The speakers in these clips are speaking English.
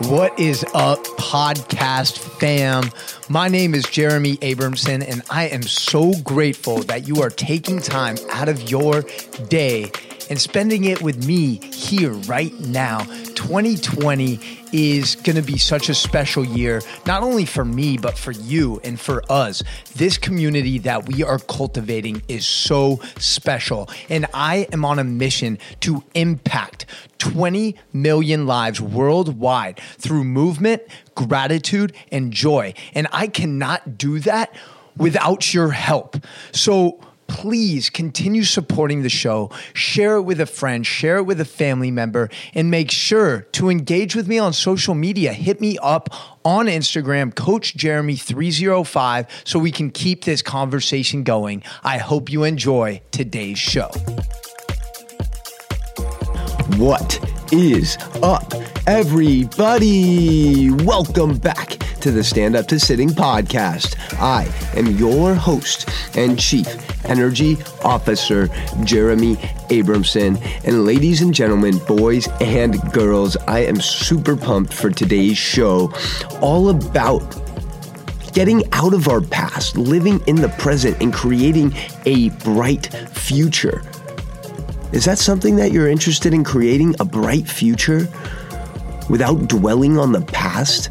What is up, podcast fam? My name is Jeremy Abramson, and I am so grateful that you are taking time out of your day and spending it with me here right now. 2020 is going to be such a special year, not only for me, but for you and for us. This community that we are cultivating is so special. And I am on a mission to impact 20 million lives worldwide through movement, gratitude, and joy. And I cannot do that without your help. So, please continue supporting the show. Share it with a friend, share it with a family member, and make sure to engage with me on social media. Hit me up on Instagram, Coach Jeremy305, so we can keep this conversation going. I hope you enjoy today's show. What is up, everybody? Welcome back to the Stand Up to Sitting podcast. I am your host and Chief Energy Officer, Jeremy Abramson. And ladies and gentlemen, boys and girls, I am super pumped for today's show, all about getting out of our past, living in the present, and creating a bright future. Is that something that you're interested in creating a bright future without dwelling on the past?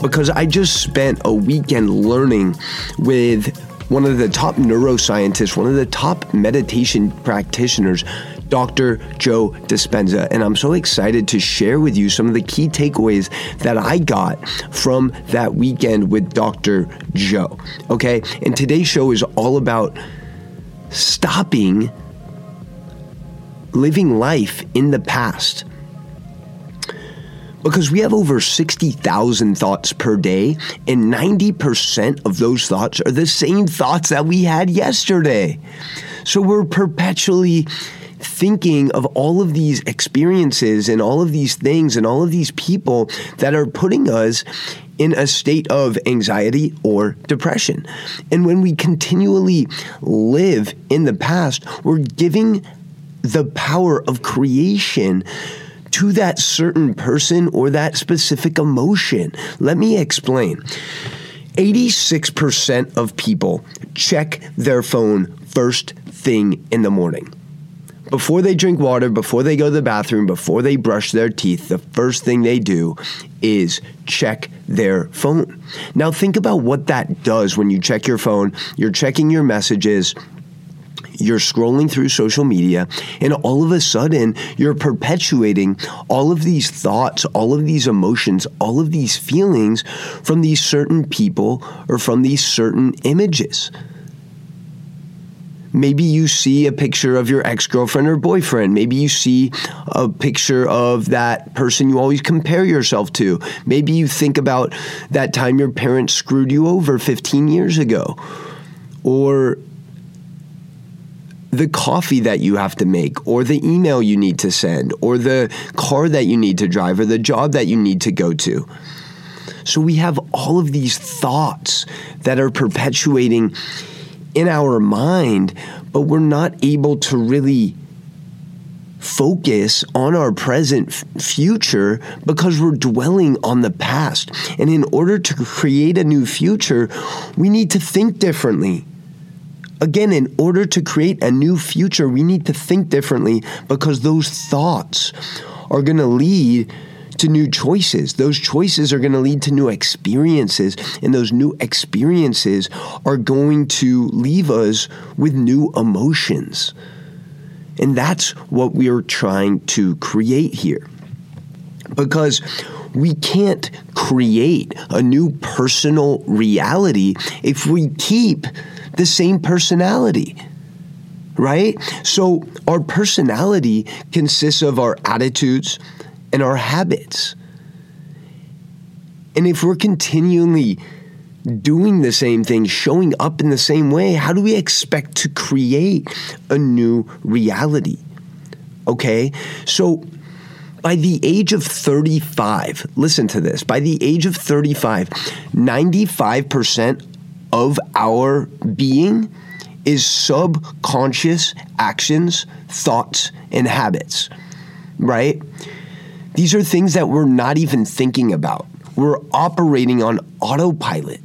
Because I just spent a weekend learning with one of the top neuroscientists, one of the top meditation practitioners, Dr. Joe Dispenza. And I'm so excited to share with you some of the key takeaways that I got from that weekend with Dr. Joe. Okay. And today's show is all about stopping living life in the past. Because we have over 60,000 thoughts per day, and 90% of those thoughts are the same thoughts that we had yesterday. So we're perpetually thinking of all of these experiences and all of these things and all of these people that are putting us in a state of anxiety or depression. And when we continually live in the past, we're giving the power of creation to that certain person or that specific emotion. Let me explain. 86% of people check their phone first thing in the morning. Before they drink water, before they go to the bathroom, before they brush their teeth, the first thing they do is check their phone. Now, think about what that does when you check your phone. You're checking your messages, you're scrolling through social media, and all of a sudden, you're perpetuating all of these thoughts, all of these emotions, all of these feelings from these certain people or from these certain images. Maybe you see a picture of your ex girlfriend or boyfriend. Maybe you see a picture of that person you always compare yourself to. Maybe you think about that time your parents screwed you over 15 years ago. Or the coffee that you have to make, or the email you need to send, or the car that you need to drive, or the job that you need to go to. So we have all of these thoughts that are perpetuating in our mind, but we're not able to really focus on our present f- future because we're dwelling on the past. And in order to create a new future, we need to think differently. Again, in order to create a new future, we need to think differently because those thoughts are going to lead to new choices. Those choices are going to lead to new experiences, and those new experiences are going to leave us with new emotions. And that's what we are trying to create here. Because we can't create a new personal reality if we keep the same personality right? So our personality consists of our attitudes and our habits. And if we're continually doing the same thing, showing up in the same way, how do we expect to create a new reality? Okay? So by the age of 35, listen to this, by the age of 35, 95% of our being is subconscious actions, thoughts, and habits, right? These are things that we're not even thinking about. We're operating on autopilot.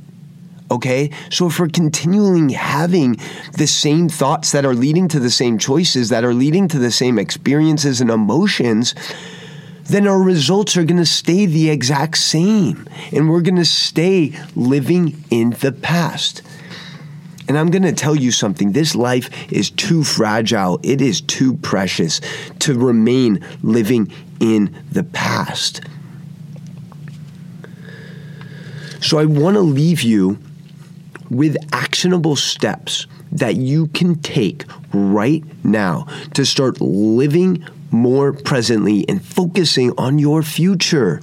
Okay? So if we're continually having the same thoughts that are leading to the same choices, that are leading to the same experiences and emotions, then our results are going to stay the exact same. And we're going to stay living in the past. And I'm going to tell you something this life is too fragile, it is too precious to remain living in the past. So I want to leave you with actionable steps that you can take right now to start living more presently and focusing on your future.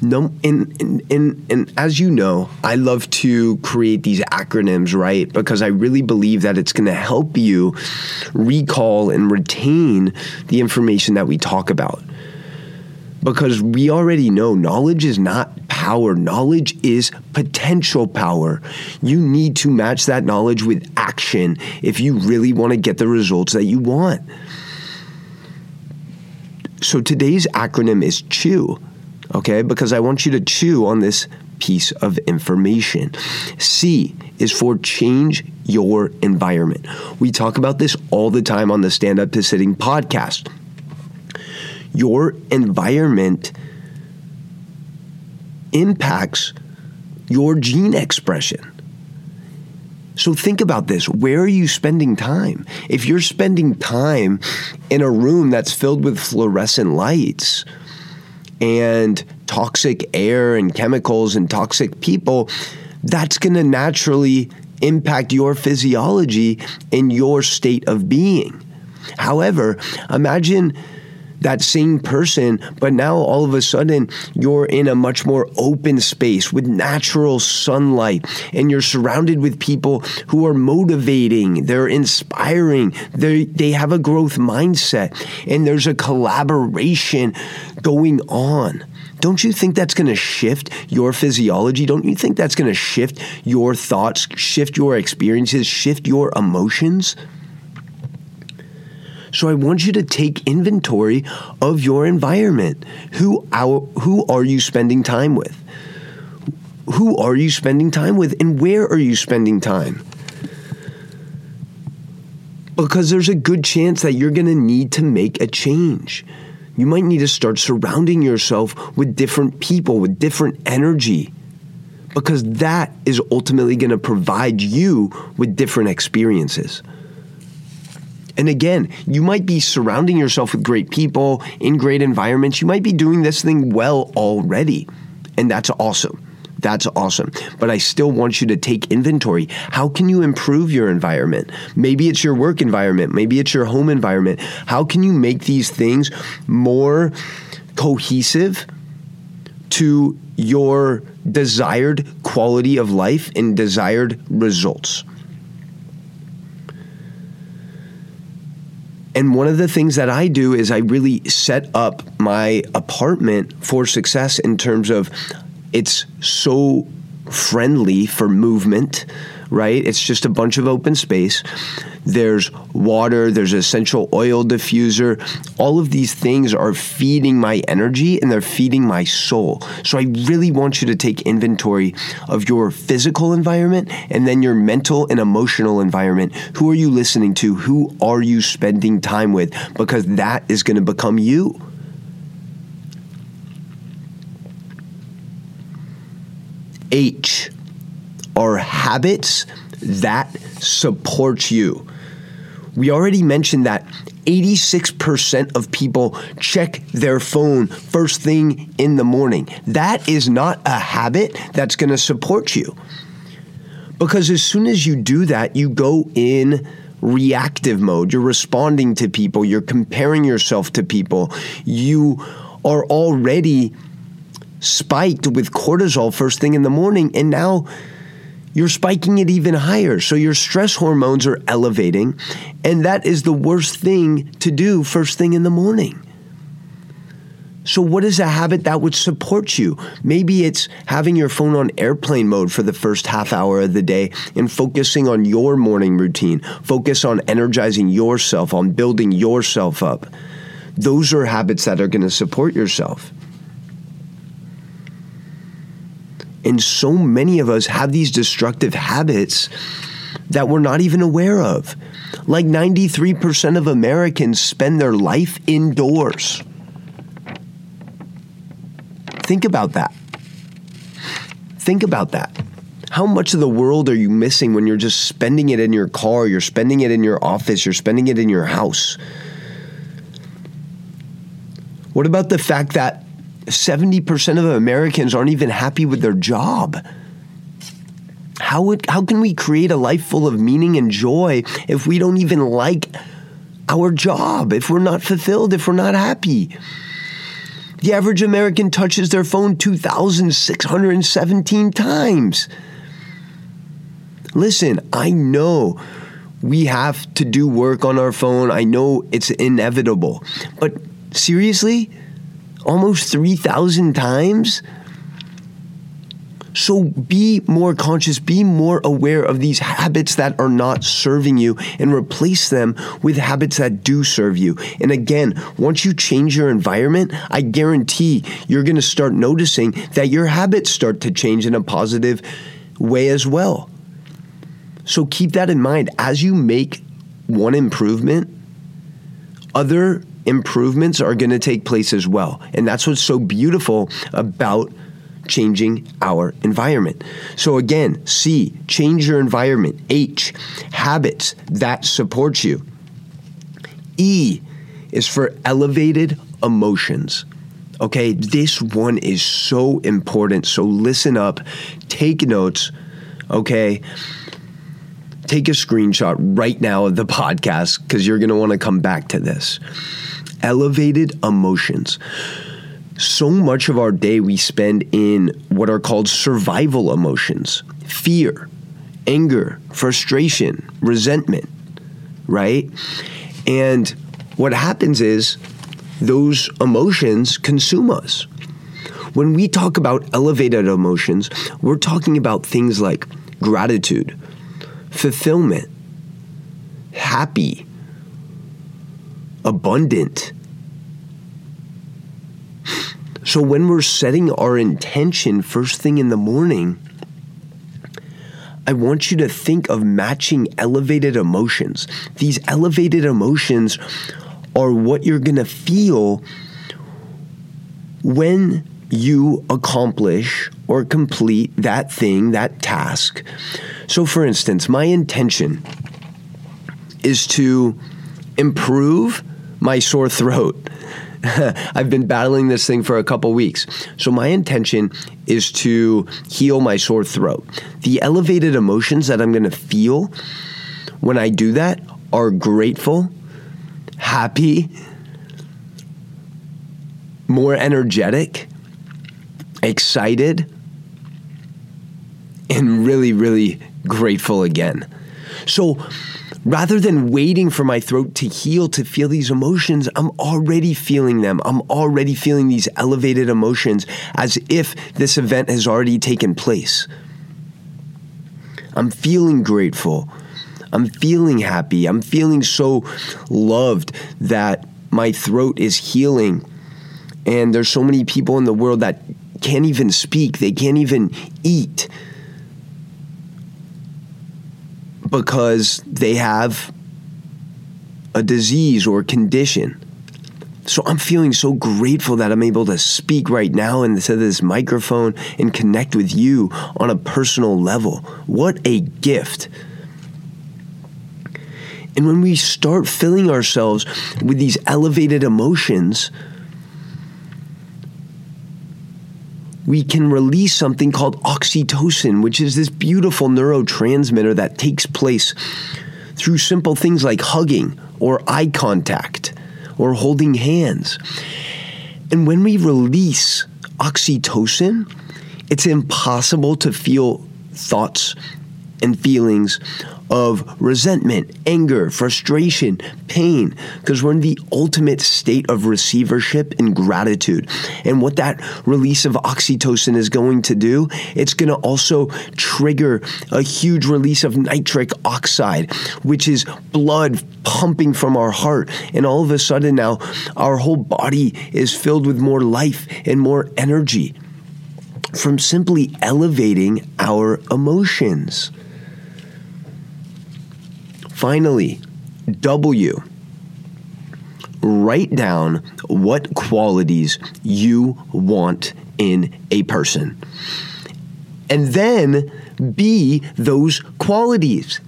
No, and, and, and, and as you know, I love to create these acronyms, right? Because I really believe that it's going to help you recall and retain the information that we talk about. Because we already know knowledge is not power, knowledge is potential power. You need to match that knowledge with action if you really want to get the results that you want. So today's acronym is CHEW, okay? Because I want you to chew on this piece of information. C is for change your environment. We talk about this all the time on the Stand Up to Sitting podcast. Your environment impacts your gene expression. So think about this. Where are you spending time? If you're spending time in a room that's filled with fluorescent lights and toxic air and chemicals and toxic people, that's going to naturally impact your physiology and your state of being. However, imagine that same person, but now all of a sudden you're in a much more open space with natural sunlight and you're surrounded with people who are motivating, they're inspiring, they they have a growth mindset and there's a collaboration going on. Don't you think that's going to shift your physiology? Don't you think that's going to shift your thoughts, shift your experiences, shift your emotions? So I want you to take inventory of your environment. Who who are you spending time with? Who are you spending time with and where are you spending time? Because there's a good chance that you're going to need to make a change. You might need to start surrounding yourself with different people, with different energy, because that is ultimately going to provide you with different experiences. And again, you might be surrounding yourself with great people in great environments. You might be doing this thing well already. And that's awesome. That's awesome. But I still want you to take inventory. How can you improve your environment? Maybe it's your work environment, maybe it's your home environment. How can you make these things more cohesive to your desired quality of life and desired results? And one of the things that I do is I really set up my apartment for success in terms of it's so friendly for movement, right? It's just a bunch of open space. There's water, there's essential oil diffuser. All of these things are feeding my energy and they're feeding my soul. So I really want you to take inventory of your physical environment and then your mental and emotional environment. Who are you listening to? Who are you spending time with? Because that is going to become you. H are habits that supports you. We already mentioned that 86% of people check their phone first thing in the morning. That is not a habit that's going to support you. Because as soon as you do that, you go in reactive mode. You're responding to people, you're comparing yourself to people. You are already spiked with cortisol first thing in the morning, and now you're spiking it even higher. So your stress hormones are elevating, and that is the worst thing to do first thing in the morning. So, what is a habit that would support you? Maybe it's having your phone on airplane mode for the first half hour of the day and focusing on your morning routine. Focus on energizing yourself, on building yourself up. those are habits that are going to support yourself. And so many of us have these destructive habits that we're not even aware of. Like 93% of Americans spend their life indoors. Think about that. Think about that. How much of the world are you missing when you're just spending it in your car, you're spending it in your office, you're spending it in your house? What about the fact that 70% of Americans aren't even happy with their job? How, would, how can we create a life full of meaning and joy if we don't even like our job, if we're not fulfilled, if we're not happy? The average American touches their phone 2,617 times. Listen, I know we have to do work on our phone. I know it's inevitable. But seriously? Almost 3,000 times? So be more conscious, be more aware of these habits that are not serving you and replace them with habits that do serve you. And again, once you change your environment, I guarantee you're going to start noticing that your habits start to change in a positive way as well. So keep that in mind as you make one improvement, other improvements are going to take place as well. And that's what's so beautiful about changing our environment. So again, C, change your environment. H, habits that support you. E is for elevated emotions. Okay, this one is so important. So listen up, take notes, okay? Take a screenshot right now of the podcast because you're going to want to come back to this. Elevated emotions so much of our day we spend in what are called survival emotions fear, anger, frustration, resentment, right? And what happens is those emotions consume us. When we talk about elevated emotions, we're talking about things like gratitude, fulfillment, happy, abundant, so when we're setting our intention first thing in the morning, I want you to think of matching elevated emotions. These elevated emotions are what you're going to feel when you accomplish or complete that thing, that task. So, for instance, my intention is to improve my sore throat. I've been battling this thing for a couple weeks. So my intention is to heal my sore throat. The elevated emotions that I'm going to feel when I do that are grateful, happy, more energetic, excited, and really, really grateful again. So rather than waiting for my throat to heal to feel these emotions, I'm already feeling them. I'm already feeling these elevated emotions as if this event has already taken place. I'm feeling grateful. I'm feeling happy. I'm feeling so loved that my throat is healing. And there's so many people in the world that can't even speak, they can't even eat because they have a disease or condition. So I'm feeling so grateful that I'm able to speak right now into this microphone and connect with you on a personal level. What a gift. And when we start filling ourselves with these elevated emotions, we can release something called oxytocin, which is this beautiful neurotransmitter that takes place through simple things like hugging or eye contact or holding hands. And when we release oxytocin, it's impossible to feel thoughts and feelings of resentment, anger, frustration, pain, because we're in the ultimate state of receivership and gratitude. And what that release of oxytocin is going to do, it's going to also trigger a huge release of nitric oxide, which is blood pumping from our heart. And all of a sudden now, our whole body is filled with more life and more energy from simply elevating our emotions. Finally, W. Write down what qualities you want in a person. And then be those qualities.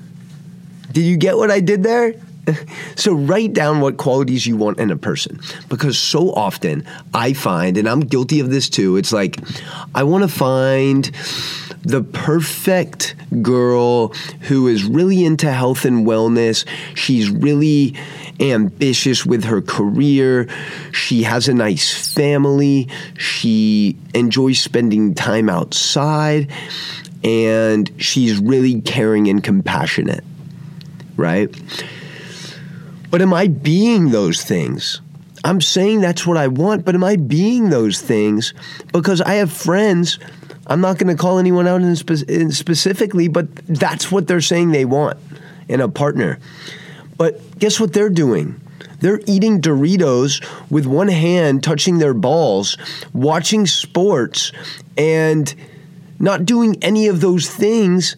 Did you get what I did there? so write down what qualities you want in a person because so often I find, and I'm guilty of this too, it's like I want to find the perfect girl who is really into health and wellness. She's really ambitious with her career. She has a nice family. She enjoys spending time outside. And she's really caring and compassionate, right? But am I being those things? I'm saying that's what I want, but am I being those things? Because I have friends I'm not going to call anyone out in spe- in specifically, but that's what they're saying they want in a partner. But guess what they're doing? They're eating Doritos with one hand touching their balls, watching sports, and not doing any of those things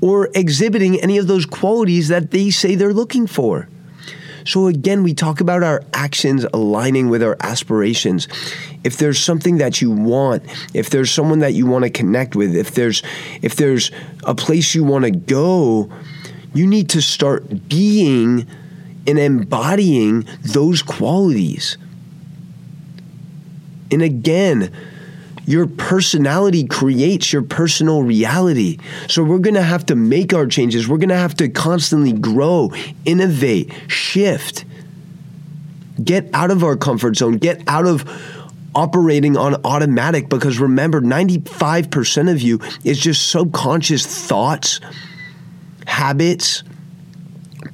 or exhibiting any of those qualities that they say they're looking for. So again, we talk about our actions aligning with our aspirations. If there's something that you want, if there's someone that you want to connect with, if there's if there's a place you want to go, you need to start being and embodying those qualities. And again, your personality creates your personal reality. So we're going to have to make our changes. We're going to have to constantly grow, innovate, shift, get out of our comfort zone, get out of operating on automatic because remember 95% of you is just subconscious thoughts, habits,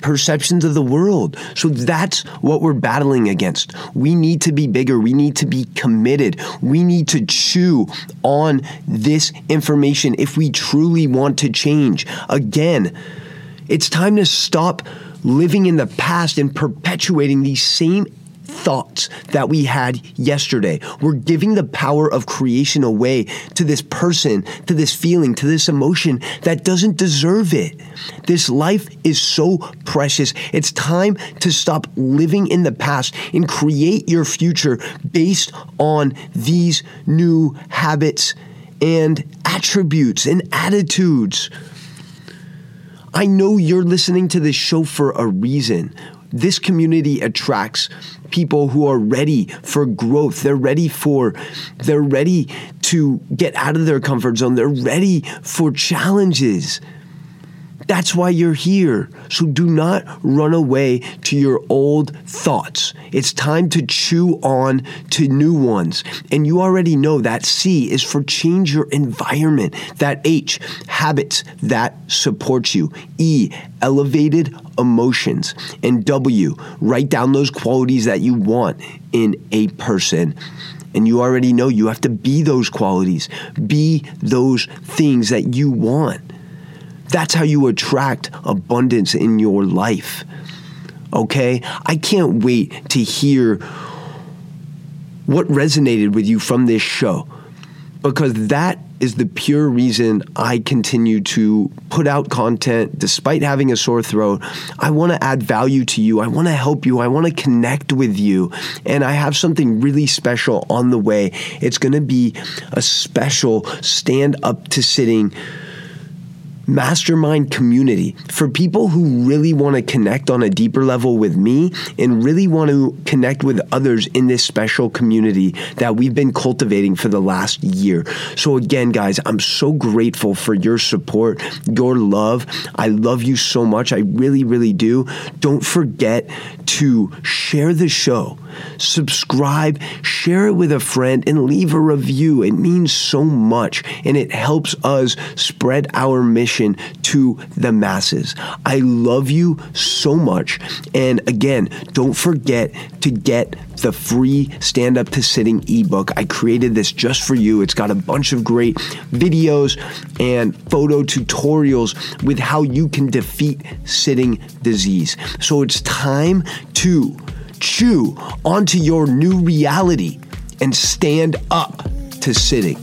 perceptions of the world. So that's what we're battling against. We need to be bigger. We need to be committed. We need to chew on this information if we truly want to change. Again, it's time to stop living in the past and perpetuating these same thoughts that we had yesterday. We're giving the power of creation away to this person, to this feeling, to this emotion that doesn't deserve it. This life is so precious. It's time to stop living in the past and create your future based on these new habits and attributes and attitudes. I know you're listening to this show for a reason. This community attracts people who are ready for growth. They're ready for, they're ready to get out of their comfort zone. They're ready for challenges. That's why you're here. So do not run away to your old thoughts. It's time to chew on to new ones. And you already know that C is for change your environment. That H, habits that support you. E, elevated emotions. And W, write down those qualities that you want in a person. And you already know you have to be those qualities, be those things that you want. That's how you attract abundance in your life. Okay? I can't wait to hear what resonated with you from this show because that is the pure reason I continue to put out content despite having a sore throat. I want to add value to you. I want to help you. I want to connect with you. And I have something really special on the way. It's going to be a special stand up to sitting mastermind community for people who really want to connect on a deeper level with me and really want to connect with others in this special community that we've been cultivating for the last year. So, again, guys, I'm so grateful for your support, your love. I love you so much. I really, really do. Don't forget to share the show, subscribe, share it with a friend, and leave a review. It means so much and it helps us spread our mission to the masses. I love you so much. And again, don't forget to get the free stand up to sitting ebook. I created this just for you. It's got a bunch of great videos and photo tutorials with how you can defeat sitting disease. So it's time to chew onto your new reality and stand up to sitting.